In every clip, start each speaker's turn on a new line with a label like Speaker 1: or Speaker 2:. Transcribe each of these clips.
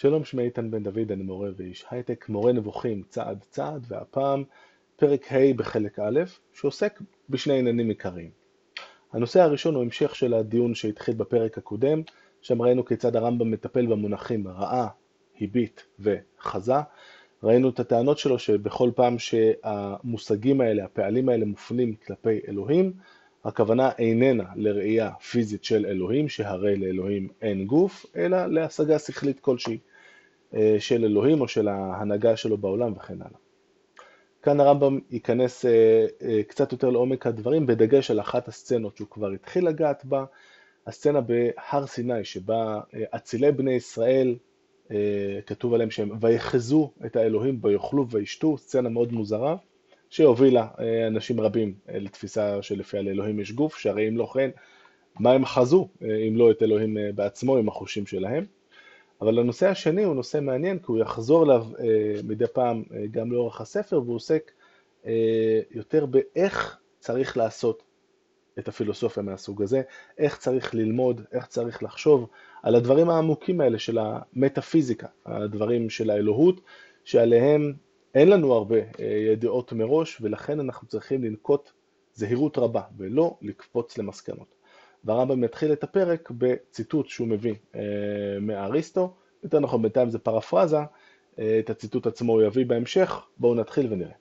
Speaker 1: שלום, שמי איתן בן דוד, אני מורה ואיש הייטק, מורה נבוכים צעד צעד, והפעם פרק ה' בחלק א', שעוסק בשני עניינים עיקריים. הנושא הראשון הוא המשך של הדיון שהתחיל בפרק הקודם, שם ראינו כיצד הרמב"ם מטפל במונחים רעה, הביט וחזה. ראינו את הטענות שלו שבכל פעם שהמושגים האלה, הפעלים האלה מופנים כלפי אלוהים, הכוונה איננה לראייה פיזית של אלוהים, שהרי לאלוהים אין גוף, אלא להשגה שכלית כלשהי של אלוהים או של ההנהגה שלו בעולם וכן הלאה. כאן הרמב"ם ייכנס אה, אה, קצת יותר לעומק הדברים, בדגש על אחת הסצנות שהוא כבר התחיל לגעת בה, הסצנה בהר סיני, שבה אצילי בני ישראל, כתוב עליהם שהם ויחזו את האלוהים ויאכלו וישתו, סצנה מאוד מוזרה. שהובילה אה, אנשים רבים אה, לתפיסה שלפיה לאלוהים יש גוף, שהרי אם לא כן, מה הם חזו אה, אם לא את אלוהים בעצמו עם החושים שלהם. אבל הנושא השני הוא נושא מעניין, כי הוא יחזור אליו מדי פעם גם לאורך הספר, והוא עוסק יותר באיך צריך לעשות את הפילוסופיה מהסוג הזה, איך צריך ללמוד, איך צריך לחשוב על הדברים העמוקים האלה של המטאפיזיקה, הדברים של האלוהות, שעליהם אין לנו הרבה אה, ידיעות מראש, ולכן אנחנו צריכים לנקוט זהירות רבה, ולא לקפוץ למסקנות. והרמב"ם יתחיל את הפרק בציטוט שהוא מביא אה, מאריסטו, יותר נכון בינתיים זה פרפרזה, אה, את הציטוט עצמו הוא יביא בהמשך, בואו נתחיל ונראה.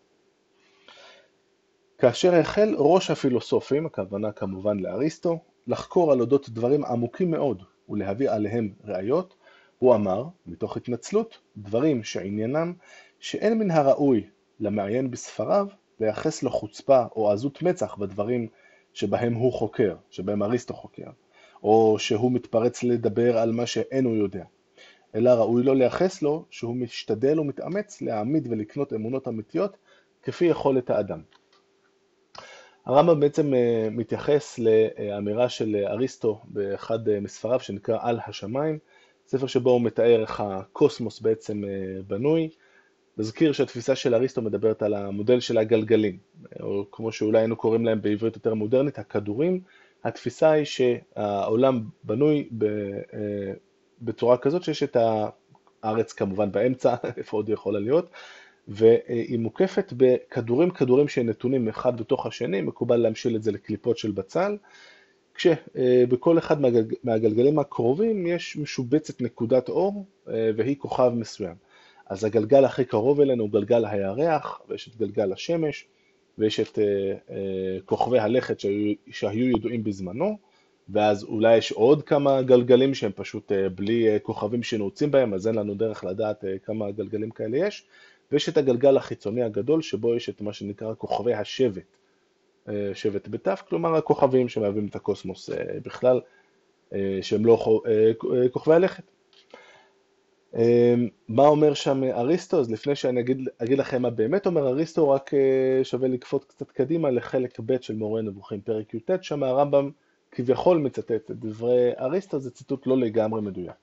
Speaker 1: כאשר החל ראש הפילוסופים, הכוונה כמובן לאריסטו, לחקור על אודות דברים עמוקים מאוד ולהביא עליהם ראיות, הוא אמר, מתוך התנצלות, דברים שעניינם שאין מן הראוי למעיין בספריו לייחס לו חוצפה או עזות מצח בדברים שבהם הוא חוקר, שבהם אריסטו חוקר, או שהוא מתפרץ לדבר על מה שאין הוא יודע, אלא ראוי לו לייחס לו שהוא משתדל ומתאמץ להעמיד ולקנות אמונות אמיתיות כפי יכולת האדם. הרמב"ם בעצם אה, מתייחס לאמירה של אריסטו באחד אה, מספריו שנקרא על השמיים, ספר שבו הוא מתאר איך הקוסמוס בעצם אה, בנוי, נזכיר שהתפיסה של אריסטו מדברת על המודל של הגלגלים, או כמו שאולי היינו קוראים להם בעברית יותר מודרנית, הכדורים. התפיסה היא שהעולם בנוי אה, בצורה כזאת שיש את הארץ כמובן באמצע, איפה עוד יכולה להיות, והיא מוקפת בכדורים, כדורים שנתונים אחד בתוך השני, מקובל להמשיל את זה לקליפות של בצל, כשבכל אחד מהגלגלים הקרובים יש משובצת נקודת אור אה, והיא כוכב מסוים. אז הגלגל הכי קרוב אלינו הוא גלגל הירח, ויש את גלגל השמש, ויש את uh, uh, כוכבי הלכת שהיו, שהיו ידועים בזמנו, ואז אולי יש עוד כמה גלגלים שהם פשוט uh, בלי uh, כוכבים שנעוצים בהם, אז אין לנו דרך לדעת uh, כמה גלגלים כאלה יש, ויש את הגלגל החיצוני הגדול, שבו יש את מה שנקרא כוכבי השבט, uh, שבט בת', כלומר הכוכבים שמהווים את הקוסמוס uh, בכלל, uh, שהם לא uh, כוכבי הלכת. אמ, מה אומר שם אריסטו? אז לפני שאני אגיד, אגיד לכם מה באמת אומר אריסטו, רק אה, שווה לקפוץ קצת קדימה לחלק ב' של מורה נבוכים, פרק י"ט, שם הרמב"ם כביכול מצטט את דברי אריסטו, זה ציטוט לא לגמרי מדויק.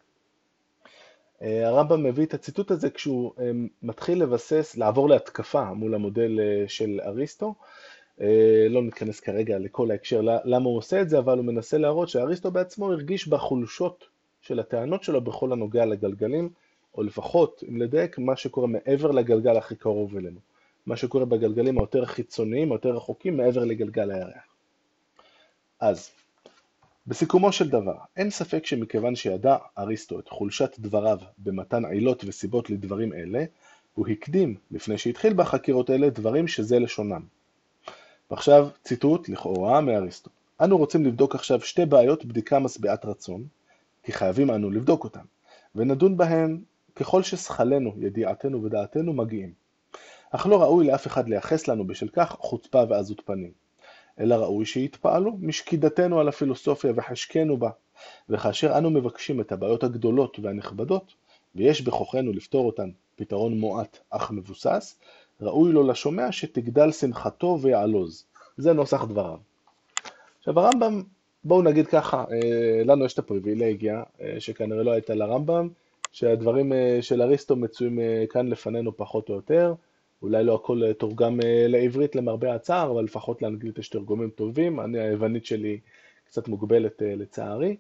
Speaker 1: אה, הרמב"ם מביא את הציטוט הזה כשהוא אה, מתחיל לבסס, לעבור להתקפה מול המודל של אריסטו. לא ניכנס כרגע לכל ההקשר למה הוא עושה את זה, אבל הוא מנסה להראות שאריסטו בעצמו הרגיש בחולשות של הטענות שלו בכל הנוגע לגלגלים, או לפחות, אם לדייק, מה שקורה מעבר לגלגל הכי קרוב אלינו. מה שקורה בגלגלים היותר חיצוניים, היותר רחוקים, מעבר לגלגל הירח. אז, בסיכומו של דבר, אין ספק שמכיוון שידע אריסטו את חולשת דבריו במתן עילות וסיבות לדברים אלה, הוא הקדים, לפני שהתחיל בחקירות אלה, דברים שזה לשונם. ועכשיו ציטוט לכאורה מאריסטו. אנו רוצים לבדוק עכשיו שתי בעיות בדיקה משביעת רצון, כי חייבים אנו לבדוק אותם, ונדון בהם ככל ששכלנו, ידיעתנו ודעתנו מגיעים. אך לא ראוי לאף אחד לייחס לנו בשל כך חוצפה ועזות פנים. אלא ראוי שיתפעלו משקידתנו על הפילוסופיה וחשקנו בה, וכאשר אנו מבקשים את הבעיות הגדולות והנכבדות, ויש בכוחנו לפתור אותן פתרון מועט אך מבוסס, ראוי לו לשומע שתגדל שמחתו ויעלוז. זה נוסח דבריו. עכשיו הרמב"ם, בואו נגיד ככה, אה, לנו יש את הפריבילגיה, אה, שכנראה לא הייתה לרמב"ם, שהדברים אה, של אריסטו מצויים כאן לפנינו פחות או יותר, אולי לא הכל תורגם לעברית למרבה הצער, אבל לפחות לאנגלית יש תרגומים טובים, אני היוונית שלי קצת מוגבלת לצערי,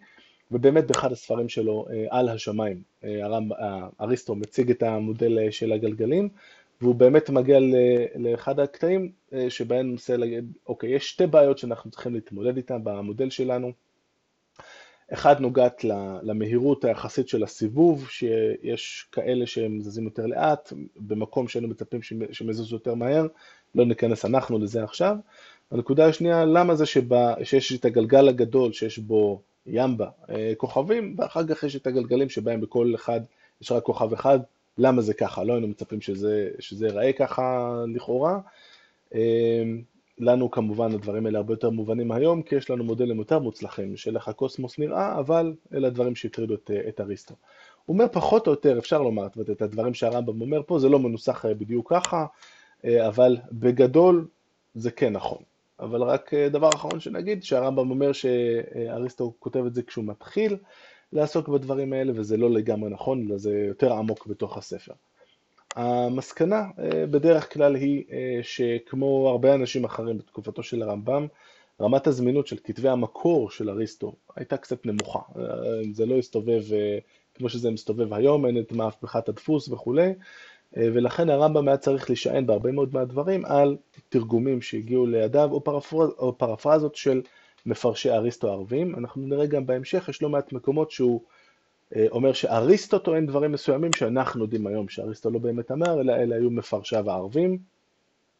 Speaker 1: ובאמת באחד הספרים שלו, על השמיים, אריסטו מציג את המודל של הגלגלים, והוא באמת מגיע לאחד הקטעים שבהם ננסה להגיד, אוקיי, יש שתי בעיות שאנחנו צריכים להתמודד איתן במודל שלנו. אחד נוגעת למהירות היחסית של הסיבוב, שיש כאלה שהם זזים יותר לאט, במקום שהיינו מצפים שהם יזוזו יותר מהר, לא ניכנס אנחנו לזה עכשיו. הנקודה השנייה, למה זה שבה, שיש את הגלגל הגדול שיש בו ימבה כוכבים, ואחר כך יש את הגלגלים שבהם בכל אחד יש רק כוכב אחד, למה זה ככה? לא היינו מצפים שזה ייראה ככה לכאורה. לנו כמובן הדברים האלה הרבה יותר מובנים היום, כי יש לנו מודלים יותר מוצלחים של איך הקוסמוס נראה, אבל אלה הדברים שהטרידו את, את אריסטו. הוא אומר פחות או יותר, אפשר לומר, את הדברים שהרמב"ם אומר פה, זה לא מנוסח בדיוק ככה, אבל בגדול זה כן נכון. אבל רק דבר אחרון שנגיד, שהרמב"ם אומר שאריסטו כותב את זה כשהוא מתחיל לעסוק בדברים האלה, וזה לא לגמרי נכון, אלא זה יותר עמוק בתוך הספר. המסקנה אה, בדרך כלל היא אה, שכמו הרבה אנשים אחרים בתקופתו של הרמב"ם, רמת הזמינות של כתבי המקור של אריסטו הייתה קצת נמוכה. אה, זה לא הסתובב כמו שזה מסתובב היום, אין את מהפכת הדפוס וכולי, ולכן הרמב"ם היה צריך להישען בהרבה מאוד מהדברים על תרגומים שהגיעו לידיו או, פרפרז, או פרפרזות של מפרשי אריסטו הערבים. אנחנו נראה גם בהמשך, יש לא מעט מקומות שהוא אומר שאריסטו טוען דברים מסוימים שאנחנו יודעים היום שאריסטו לא באמת אמר, אלא אלה היו מפרשיו הערבים.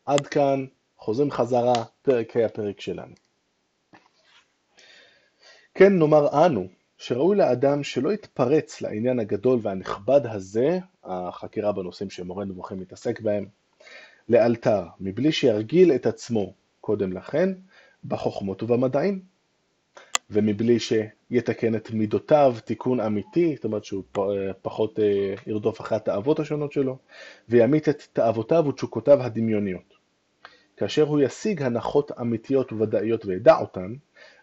Speaker 1: עד כאן, חוזרים חזרה, פרק ה' הפרק שלנו. כן נאמר אנו, שראוי לאדם שלא יתפרץ לעניין הגדול והנכבד הזה, החקירה בנושאים שמורה נבוכים מתעסק בהם, לאלתר, מבלי שירגיל את עצמו קודם לכן, בחוכמות ובמדעים, ומבלי שיתקן את מידותיו תיקון אמיתי, זאת אומרת שהוא פחות אה, ירדוף אחרי התאוות השונות שלו, וימית את תאוותיו ותשוקותיו הדמיוניות. כאשר הוא ישיג הנחות אמיתיות וודאיות וידע אותן,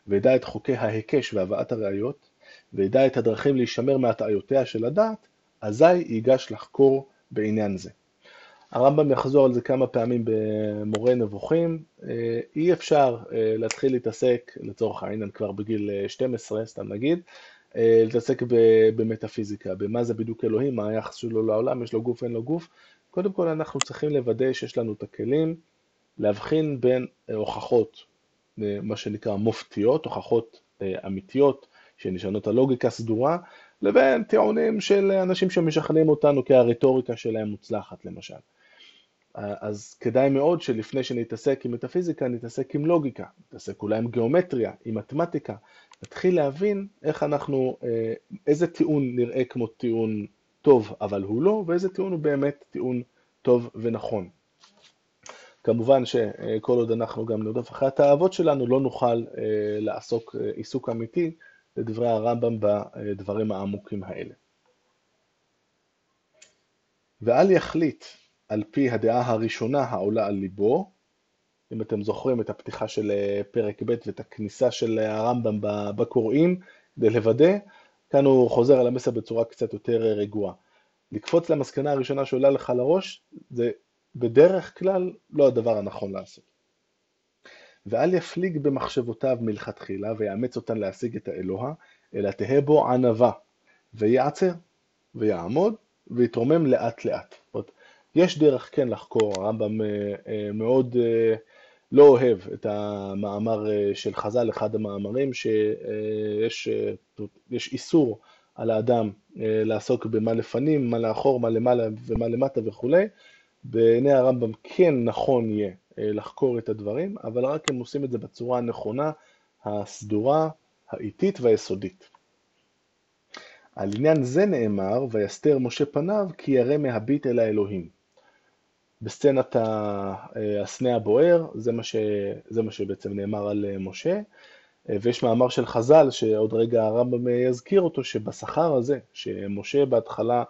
Speaker 1: וידע את חוקי ההיקש והבאת הראיות, וידע את הדרכים להישמר מהטעיותיה של הדעת, אזי ייגש לחקור בעניין זה. הרמב"ם יחזור על זה כמה פעמים במורה נבוכים. אה, אי אפשר אה, להתחיל להתעסק, לצורך העניין כבר בגיל 12, אה, סתם נגיד, להתעסק במטאפיזיקה, במה זה בדיוק אלוהים, מה היחס שלו לעולם, יש לו גוף, אין לו גוף. קודם כל אנחנו צריכים לוודא שיש לנו את הכלים להבחין בין הוכחות, מה שנקרא מופתיות, הוכחות אמיתיות שנשענות על לוגיקה סדורה, לבין טיעונים של אנשים שמשכנעים אותנו כי הרטוריקה שלהם מוצלחת למשל. אז כדאי מאוד שלפני שנתעסק עם מטאפיזיקה, נתעסק עם לוגיקה, נתעסק אולי עם גיאומטריה, עם מתמטיקה, נתחיל להבין איך אנחנו, אה, איזה טיעון נראה כמו טיעון טוב אבל הוא לא, ואיזה טיעון הוא באמת טיעון טוב ונכון. כמובן שכל עוד אנחנו גם נרדוף אחרי התאוות שלנו, לא נוכל אה, לעסוק אה, עיסוק אמיתי לדברי הרמב"ם בדברים העמוקים האלה. ואל יחליט על פי הדעה הראשונה העולה על ליבו, אם אתם זוכרים את הפתיחה של אה, פרק ב' ואת הכניסה של הרמב"ם בקוראים, כדי לוודא, כאן הוא חוזר על המסר בצורה קצת יותר אה, רגועה. לקפוץ למסקנה הראשונה שעולה לך לראש, זה בדרך כלל לא הדבר הנכון לעשות. ואל יפליג במחשבותיו מלכתחילה ויאמץ אותן להשיג את האלוה, אלא תהא בו ענווה, ויעצר, ויעמוד, ויתרומם לאט לאט. יש דרך כן לחקור, הרמב"ם אה, אה, מאוד אה, לא אוהב את המאמר של חז"ל, אחד המאמרים שיש יש איסור על האדם לעסוק במה לפנים, מה לאחור, מה למעלה ומה למטה וכולי. בעיני הרמב"ם כן נכון יהיה לחקור את הדברים, אבל רק הם עושים את זה בצורה הנכונה, הסדורה, האיטית והיסודית. על עניין זה נאמר, ויסתר משה פניו, כי ירא מהביט אל האלוהים. בסצנת אה, הסנה הבוער, זה מה, ש, זה מה שבעצם נאמר על אה, משה, אה, ויש מאמר של חז"ל, שעוד רגע הרמב"ם יזכיר אותו, שבשכר הזה, שמשה בהתחלה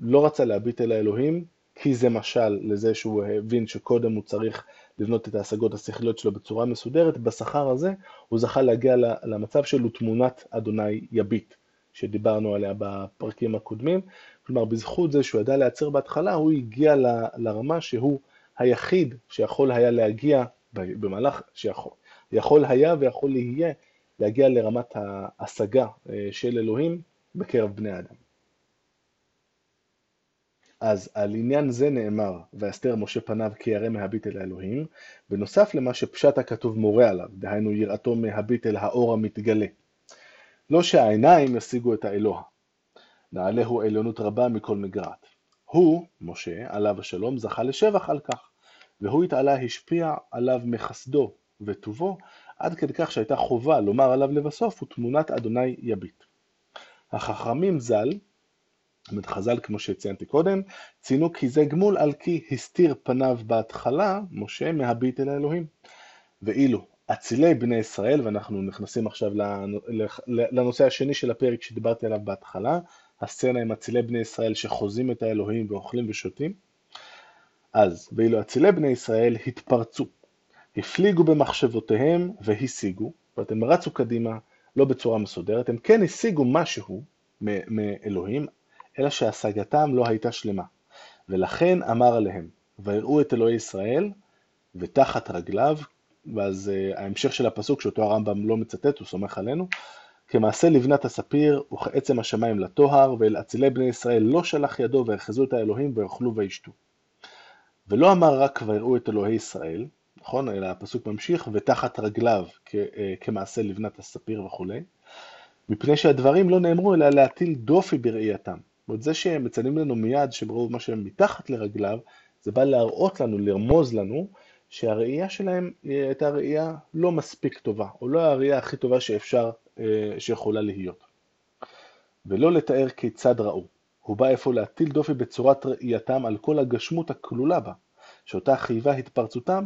Speaker 1: לא רצה להביט אל האלוהים, כי זה משל לזה שהוא הבין שקודם הוא צריך לבנות את ההשגות השכליות שלו בצורה מסודרת, בשכר הזה הוא זכה להגיע למצב שלו תמונת אדוני יביט, שדיברנו עליה בפרקים הקודמים, כלומר, בזכות זה שהוא ידע להיעצר בהתחלה, הוא הגיע ל, לרמה שהוא היחיד שיכול היה להגיע במהלך, שיכול יכול היה ויכול לההיה להגיע לרמת ההשגה של אלוהים בקרב בני האדם. אז על עניין זה נאמר, ויסתר משה פניו כי ירא מהביט אל האלוהים, בנוסף למה שפשט הכתוב מורה עליו, דהיינו יראתו מהביט אל האור המתגלה. לא שהעיניים ישיגו את האלוה, נעלהו עליונות רבה מכל מגרעת. הוא, משה, עליו השלום, זכה לשבח על כך, והוא התעלה השפיע עליו מחסדו וטובו, עד כדי כך שהייתה חובה לומר עליו לבסוף, ותמונת אדוני יביט. החכמים ז"ל, זאת חז"ל כמו שציינתי קודם, ציינו כי זה גמול על כי הסתיר פניו בהתחלה, משה מהביט אל האלוהים. ואילו אצילי בני ישראל, ואנחנו נכנסים עכשיו לנושא השני של הפרק שדיברתי עליו בהתחלה, הסצנה עם אצילי בני ישראל שחוזים את האלוהים ואוכלים ושותים, אז ואילו אצילי בני ישראל התפרצו, הפליגו במחשבותיהם והשיגו, זאת אומרת הם רצו קדימה, לא בצורה מסודרת, הם כן השיגו משהו מאלוהים, אלא שהשגתם לא הייתה שלמה. ולכן אמר עליהם, ויראו את אלוהי ישראל, ותחת רגליו, ואז uh, ההמשך של הפסוק שאותו הרמב"ם לא מצטט, הוא סומך עלינו, כמעשה לבנת הספיר וכעצם השמיים לטוהר, ואל אצילי בני ישראל לא שלח ידו ויחזו את האלוהים ויאכלו וישתו. ולא אמר רק ויראו את אלוהי ישראל, נכון? אלא הפסוק ממשיך, ותחת רגליו אה, כמעשה לבנת הספיר וכולי, מפני שהדברים לא נאמרו אלא להטיל דופי בראייתם. זאת אומרת, זה שהם מציינים לנו מיד שברור מה שהם מתחת לרגליו, זה בא להראות לנו, לרמוז לנו, שהראייה שלהם הייתה ראייה לא מספיק טובה, או לא הראייה הכי טובה שאפשר, אה, שיכולה להיות. ולא לתאר כיצד ראו. הוא בא אפוא להטיל דופי בצורת ראייתם על כל הגשמות הכלולה בה, שאותה חייבה התפרצותם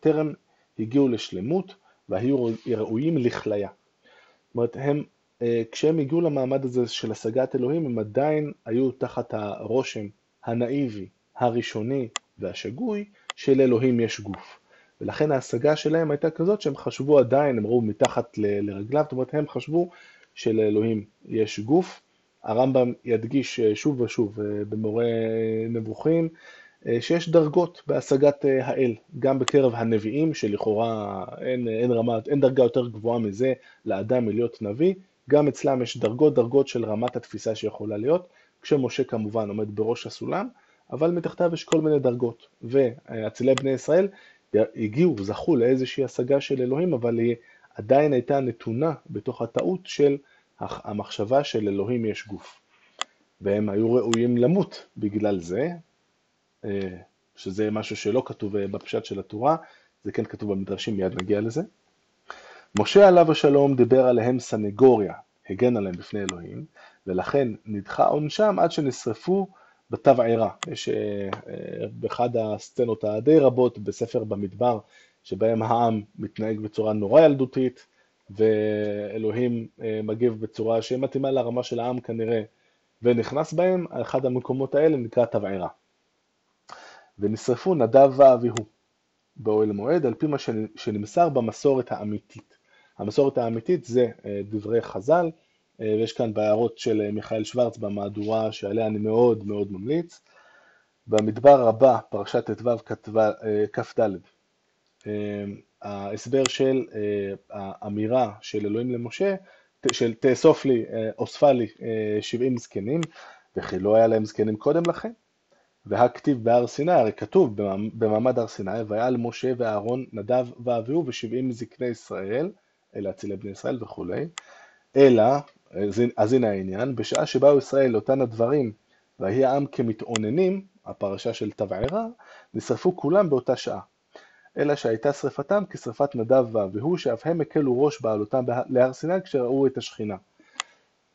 Speaker 1: טרם הגיעו לשלמות והיו ראויים לכליה. זאת אומרת, הם, אה, כשהם הגיעו למעמד הזה של השגת אלוהים, הם עדיין היו תחת הרושם הנאיבי, הראשוני והשגוי, של אלוהים יש גוף. ולכן ההשגה שלהם הייתה כזאת שהם חשבו עדיין, הם ראו מתחת לרגליו, זאת אומרת הם חשבו שלאלוהים יש גוף. הרמב"ם ידגיש אה, שוב ושוב אה, במורה נבוכים אה, שיש דרגות בהשגת האל, גם בקרב הנביאים, שלכאורה אין, אין, רמה, אין דרגה יותר גבוהה מזה לאדם מלהיות נביא, גם אצלם יש דרגות דרגות של רמת התפיסה שיכולה להיות, כשמשה כמובן עומד בראש הסולם, אבל מתחתיו יש כל מיני דרגות, ואצילי בני ישראל הגיעו, זכו לאיזושהי השגה של אלוהים, אבל היא עדיין הייתה נתונה בתוך הטעות של המחשבה של אלוהים יש גוף. והם היו ראויים למות בגלל זה, אה, שזה משהו שלא כתוב אה, בפשט של התורה, זה כן כתוב במדרשים, מיד נגיע לזה. משה עליו השלום דיבר עליהם סנגוריה, הגן עליהם בפני אלוהים, ולכן נדחה עונשם עד שנשרפו בתבערה. יש אה, באחד הסצנות הדי רבות בספר במדבר, שבהם העם מתנהג בצורה נורא ילדותית, ואלוהים מגיב בצורה שמתאימה לרמה של העם כנראה, ונכנס בהם, אחד המקומות האלה נקרא תבערה. ונשרפו נדב ואביהו באוהל מועד, על פי מה שנמסר במסורת האמיתית. המסורת האמיתית זה אה, דברי חז"ל, אה, ויש כאן בהערות של אה, מיכאל שוורץ במהדורה שעליה אני מאוד מאוד ממליץ. במדבר הבא, פרשת ט"ו כ"ד, ההסבר של האמירה של אלוהים למשה, של תאסוף לי, אוספה לי 70 זקנים, וכי לא היה להם זקנים קודם לכן, והכתיב בהר סיני, הרי כתוב במעמד הר סיני, ויעל משה ואהרון נדב ואביהו ושבעים זקני ישראל, אלה אצילי בני ישראל וכולי, אלא, אז הנה העניין, בשעה שבאו ישראל לאותן הדברים, ויהי העם כמתאוננים, הפרשה של תבערה, נשרפו כולם באותה שעה. אלא שהייתה שרפתם כשרפת נדב ואביהו, שאף הם הקלו ראש בעלותם להר סיני כשראו את השכינה.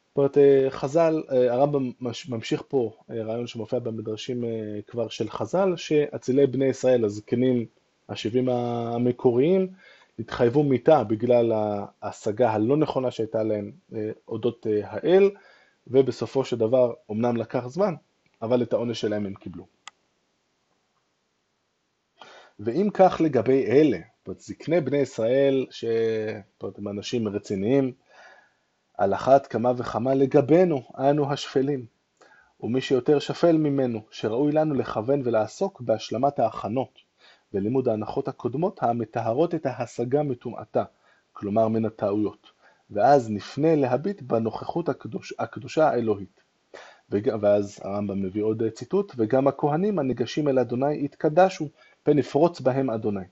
Speaker 1: זאת אומרת, אה, חז"ל, אה, הרמב"ם ממשיך פה אה, רעיון שמופיע במדרשים כבר של חז"ל, שאצילי בני ישראל, הזקנים השבעים המקוריים, התחייבו מיתה בגלל ההשגה הלא נכונה שהייתה להם אודות האל, ובסופו של דבר, אמנם לקח זמן, אבל את העונש שלהם הם קיבלו. ואם כך לגבי אלה, זאת אומרת, זקני בני ישראל, שהם אנשים רציניים, על אחת כמה וכמה לגבינו, אנו השפלים. ומי שיותר שפל ממנו, שראוי לנו לכוון ולעסוק בהשלמת ההכנות, ולימוד ההנחות הקודמות המטהרות את ההשגה מטומאתה, כלומר מן הטעויות, ואז נפנה להביט בנוכחות הקדוש, הקדושה האלוהית. ואז הרמב"ם מביא עוד ציטוט, וגם הכהנים הניגשים אל אדוני יתקדשו, פן יפרוץ בהם אדוני.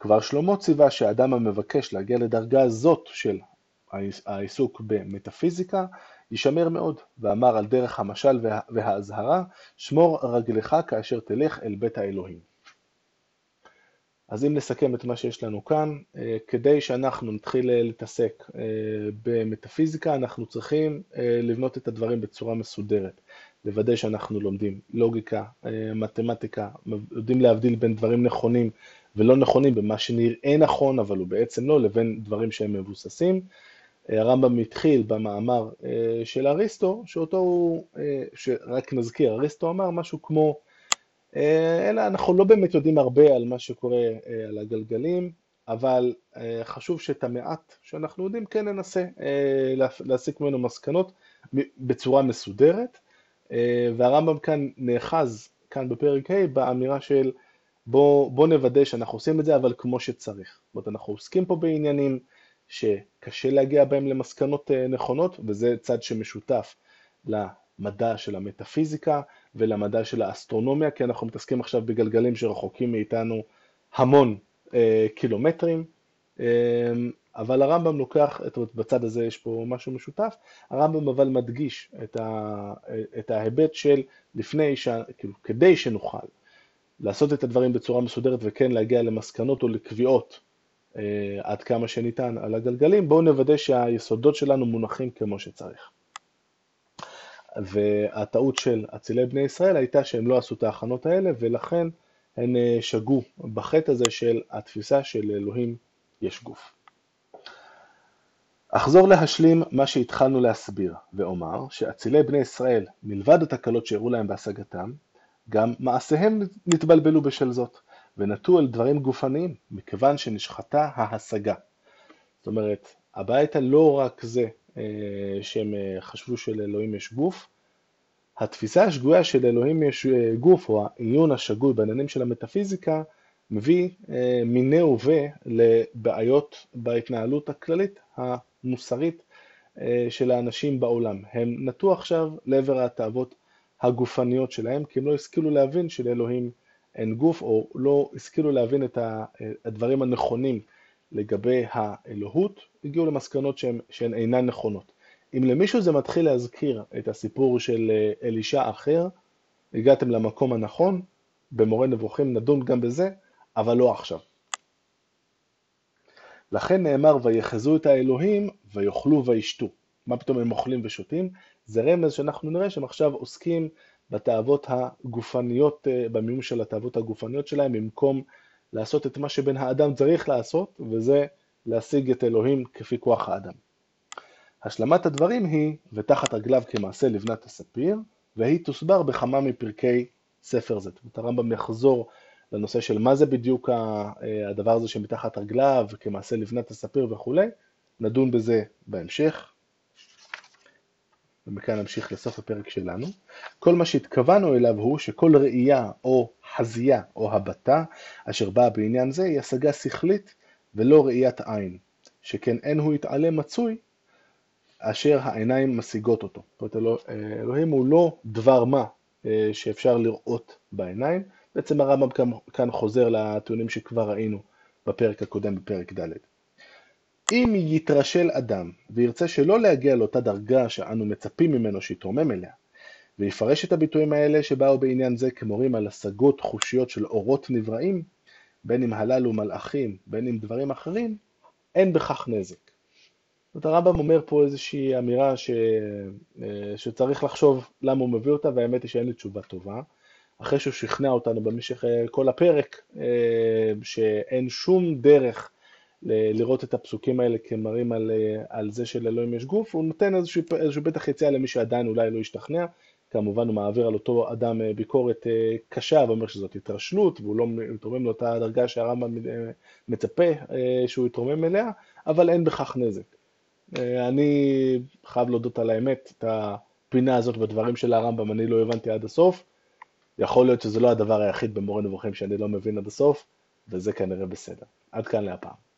Speaker 1: כבר שלמה ציווה שאדם המבקש להגיע לדרגה זאת של העיסוק במטאפיזיקה, יישמר מאוד, ואמר על דרך המשל והאזהרה, שמור רגלך כאשר תלך אל בית האלוהים. אז אם נסכם את מה שיש לנו כאן, אה, כדי שאנחנו נתחיל אה, להתעסק אה, במטאפיזיקה, אנחנו צריכים לבנות את הדברים בצורה מסודרת, לוודא שאנחנו לומדים לוגיקה, מתמטיקה, יודעים להבדיל בין דברים נכונים ולא נכונים, במה שנראה נכון אבל הוא בעצם לא, לבין דברים שהם מבוססים. הרמב"ם התחיל במאמר של אריסטו, שאותו הוא, שרק נזכיר, אריסטו אמר משהו כמו אלא אנחנו לא באמת יודעים הרבה על מה שקורה אה, על הגלגלים, אבל אה, חשוב שאת המעט שאנחנו יודעים כן ננסה להסיק ממנו מסקנות בצורה מסודרת, והרמב"ם כאן נאחז, כאן בפרק ה', באמירה של בוא, בוא נוודא שאנחנו עושים את זה, אבל כמו שצריך. זאת אומרת, אנחנו עוסקים פה בעניינים שקשה להגיע בהם למסקנות נכונות, וזה צד שמשותף למדע של המטאפיזיקה, ולמדא של האסטרונומיה, כי אנחנו מתעסקים עכשיו בגלגלים שרחוקים מאיתנו המון אה, קילומטרים, אה, אבל הרמב"ם לוקח, את, בצד הזה יש פה משהו משותף, הרמב"ם אבל מדגיש את, ה, את ההיבט של לפני, ש, כאילו, כדי שנוכל לעשות את הדברים בצורה מסודרת וכן להגיע למסקנות או לקביעות אה, עד כמה שניתן על הגלגלים, בואו נוודא שהיסודות שלנו מונחים כמו שצריך. והטעות של אצילי בני ישראל הייתה שהם לא עשו את ההכנות האלה, ולכן הם אה, שגו בחטא הזה של התפיסה של אלוהים יש גוף. אחזור להשלים מה שהתחלנו להסביר, ואומר שאצילי בני ישראל, מלבד התקלות שהראו להם בהשגתם, גם מעשיהם נתבלבלו בשל זאת, ונטו על דברים גופניים, מכיוון שנשחטה ההשגה. זאת אומרת, הבעיה הייתה לא רק זה שהם אה, חשבו שלאלוהים יש גוף. התפיסה השגויה של אלוהים יש אה, גוף, או העיון השגוי בעניינים של המטאפיזיקה, מביא מיני הווה לבעיות בהתנהלות הכללית המוסרית של האנשים בעולם. הם נטו עכשיו לעבר התאוות הגופניות שלהם, כי הם לא השכילו להבין שלאלוהים אין גוף, או לא השכילו להבין את הדברים הנכונים לגבי האלוהות, הגיעו למסקנות שהן, שהן אינן נכונות. אם למישהו זה מתחיל להזכיר את הסיפור של אה, אלישע אחר, הגעתם למקום הנכון, במורה נבוכים נדון גם בזה, אבל לא עכשיו. לכן נאמר ויחזו את האלוהים ויאכלו וישתו. מה פתאום הם אוכלים ושותים? זה רמז שאנחנו נראה שהם עכשיו עוסקים בתאוות הגופניות, אה, במימוש של התאוות הגופניות שלהם, במקום לעשות את מה שבן האדם צריך לעשות, וזה להשיג את אלוהים כפי כוח האדם. השלמת הדברים היא, ותחת רגליו כמעשה לבנת הספיר, והיא תוסבר בכמה מפרקי ספר זה. זאת הרמב"ם יחזור לנושא של מה זה בדיוק אה, הדבר הזה שמתחת רגליו, כמעשה לבנת הספיר וכולי, נדון בזה בהמשך. ומכאן נמשיך לסוף הפרק שלנו. כל מה שהתכוונו אליו הוא שכל ראייה או חזייה או הבטה אשר באה בעניין זה היא השגה שכלית ולא ראיית עין, שכן אין הוא יתעלה מצוי אשר העיניים משיגות אותו. זאת אומרת, אלוהים הוא לא דבר מה אה, שאפשר לראות בעיניים. בעצם הרמב"ם כאן חוזר לטיעונים שכבר ראינו בפרק הקודם, בפרק ד'. אם יתרשל אדם וירצה שלא להגיע לאותה דרגה שאנו מצפים ממנו שיתרומם אליה, ויפרש את הביטויים האלה שבאו בעניין זה כמורים על השגות חושיות של אורות נבראים, בין אם הללו מלאכים, בין אם דברים אחרים, אין בכך נזק. זאת הרמב"ם אומר פה איזושהי אמירה ש... אה, שצריך לחשוב למה הוא מביא אותה, והאמת היא שאין לי תשובה טובה. אחרי שהוא שכנע אותנו במשך אה, כל הפרק, אה, שאין שום דרך לראות את הפסוקים האלה כמראים על, על זה שלאלוהים יש גוף, הוא נותן איזשהו, איזשהו בטח יציאה למי שעדיין אולי לא ישתכנע, כמובן הוא מעביר על אותו אדם אה, ביקורת אה, קשה ואומר שזאת התרשלות והוא לא מתרומם לאותה דרגה שהרמב"ם אה, מצפה שהוא יתרומם אליה, אבל אין בכך נזק. אני חייב להודות על האמת, את הפינה הזאת בדברים של הרמב"ם אני לא הבנתי עד הסוף. יכול להיות שזה לא הדבר היחיד במורה נבוכים שאני לא מבין עד הסוף, וזה כנראה בסדר. עד כאן להפעם.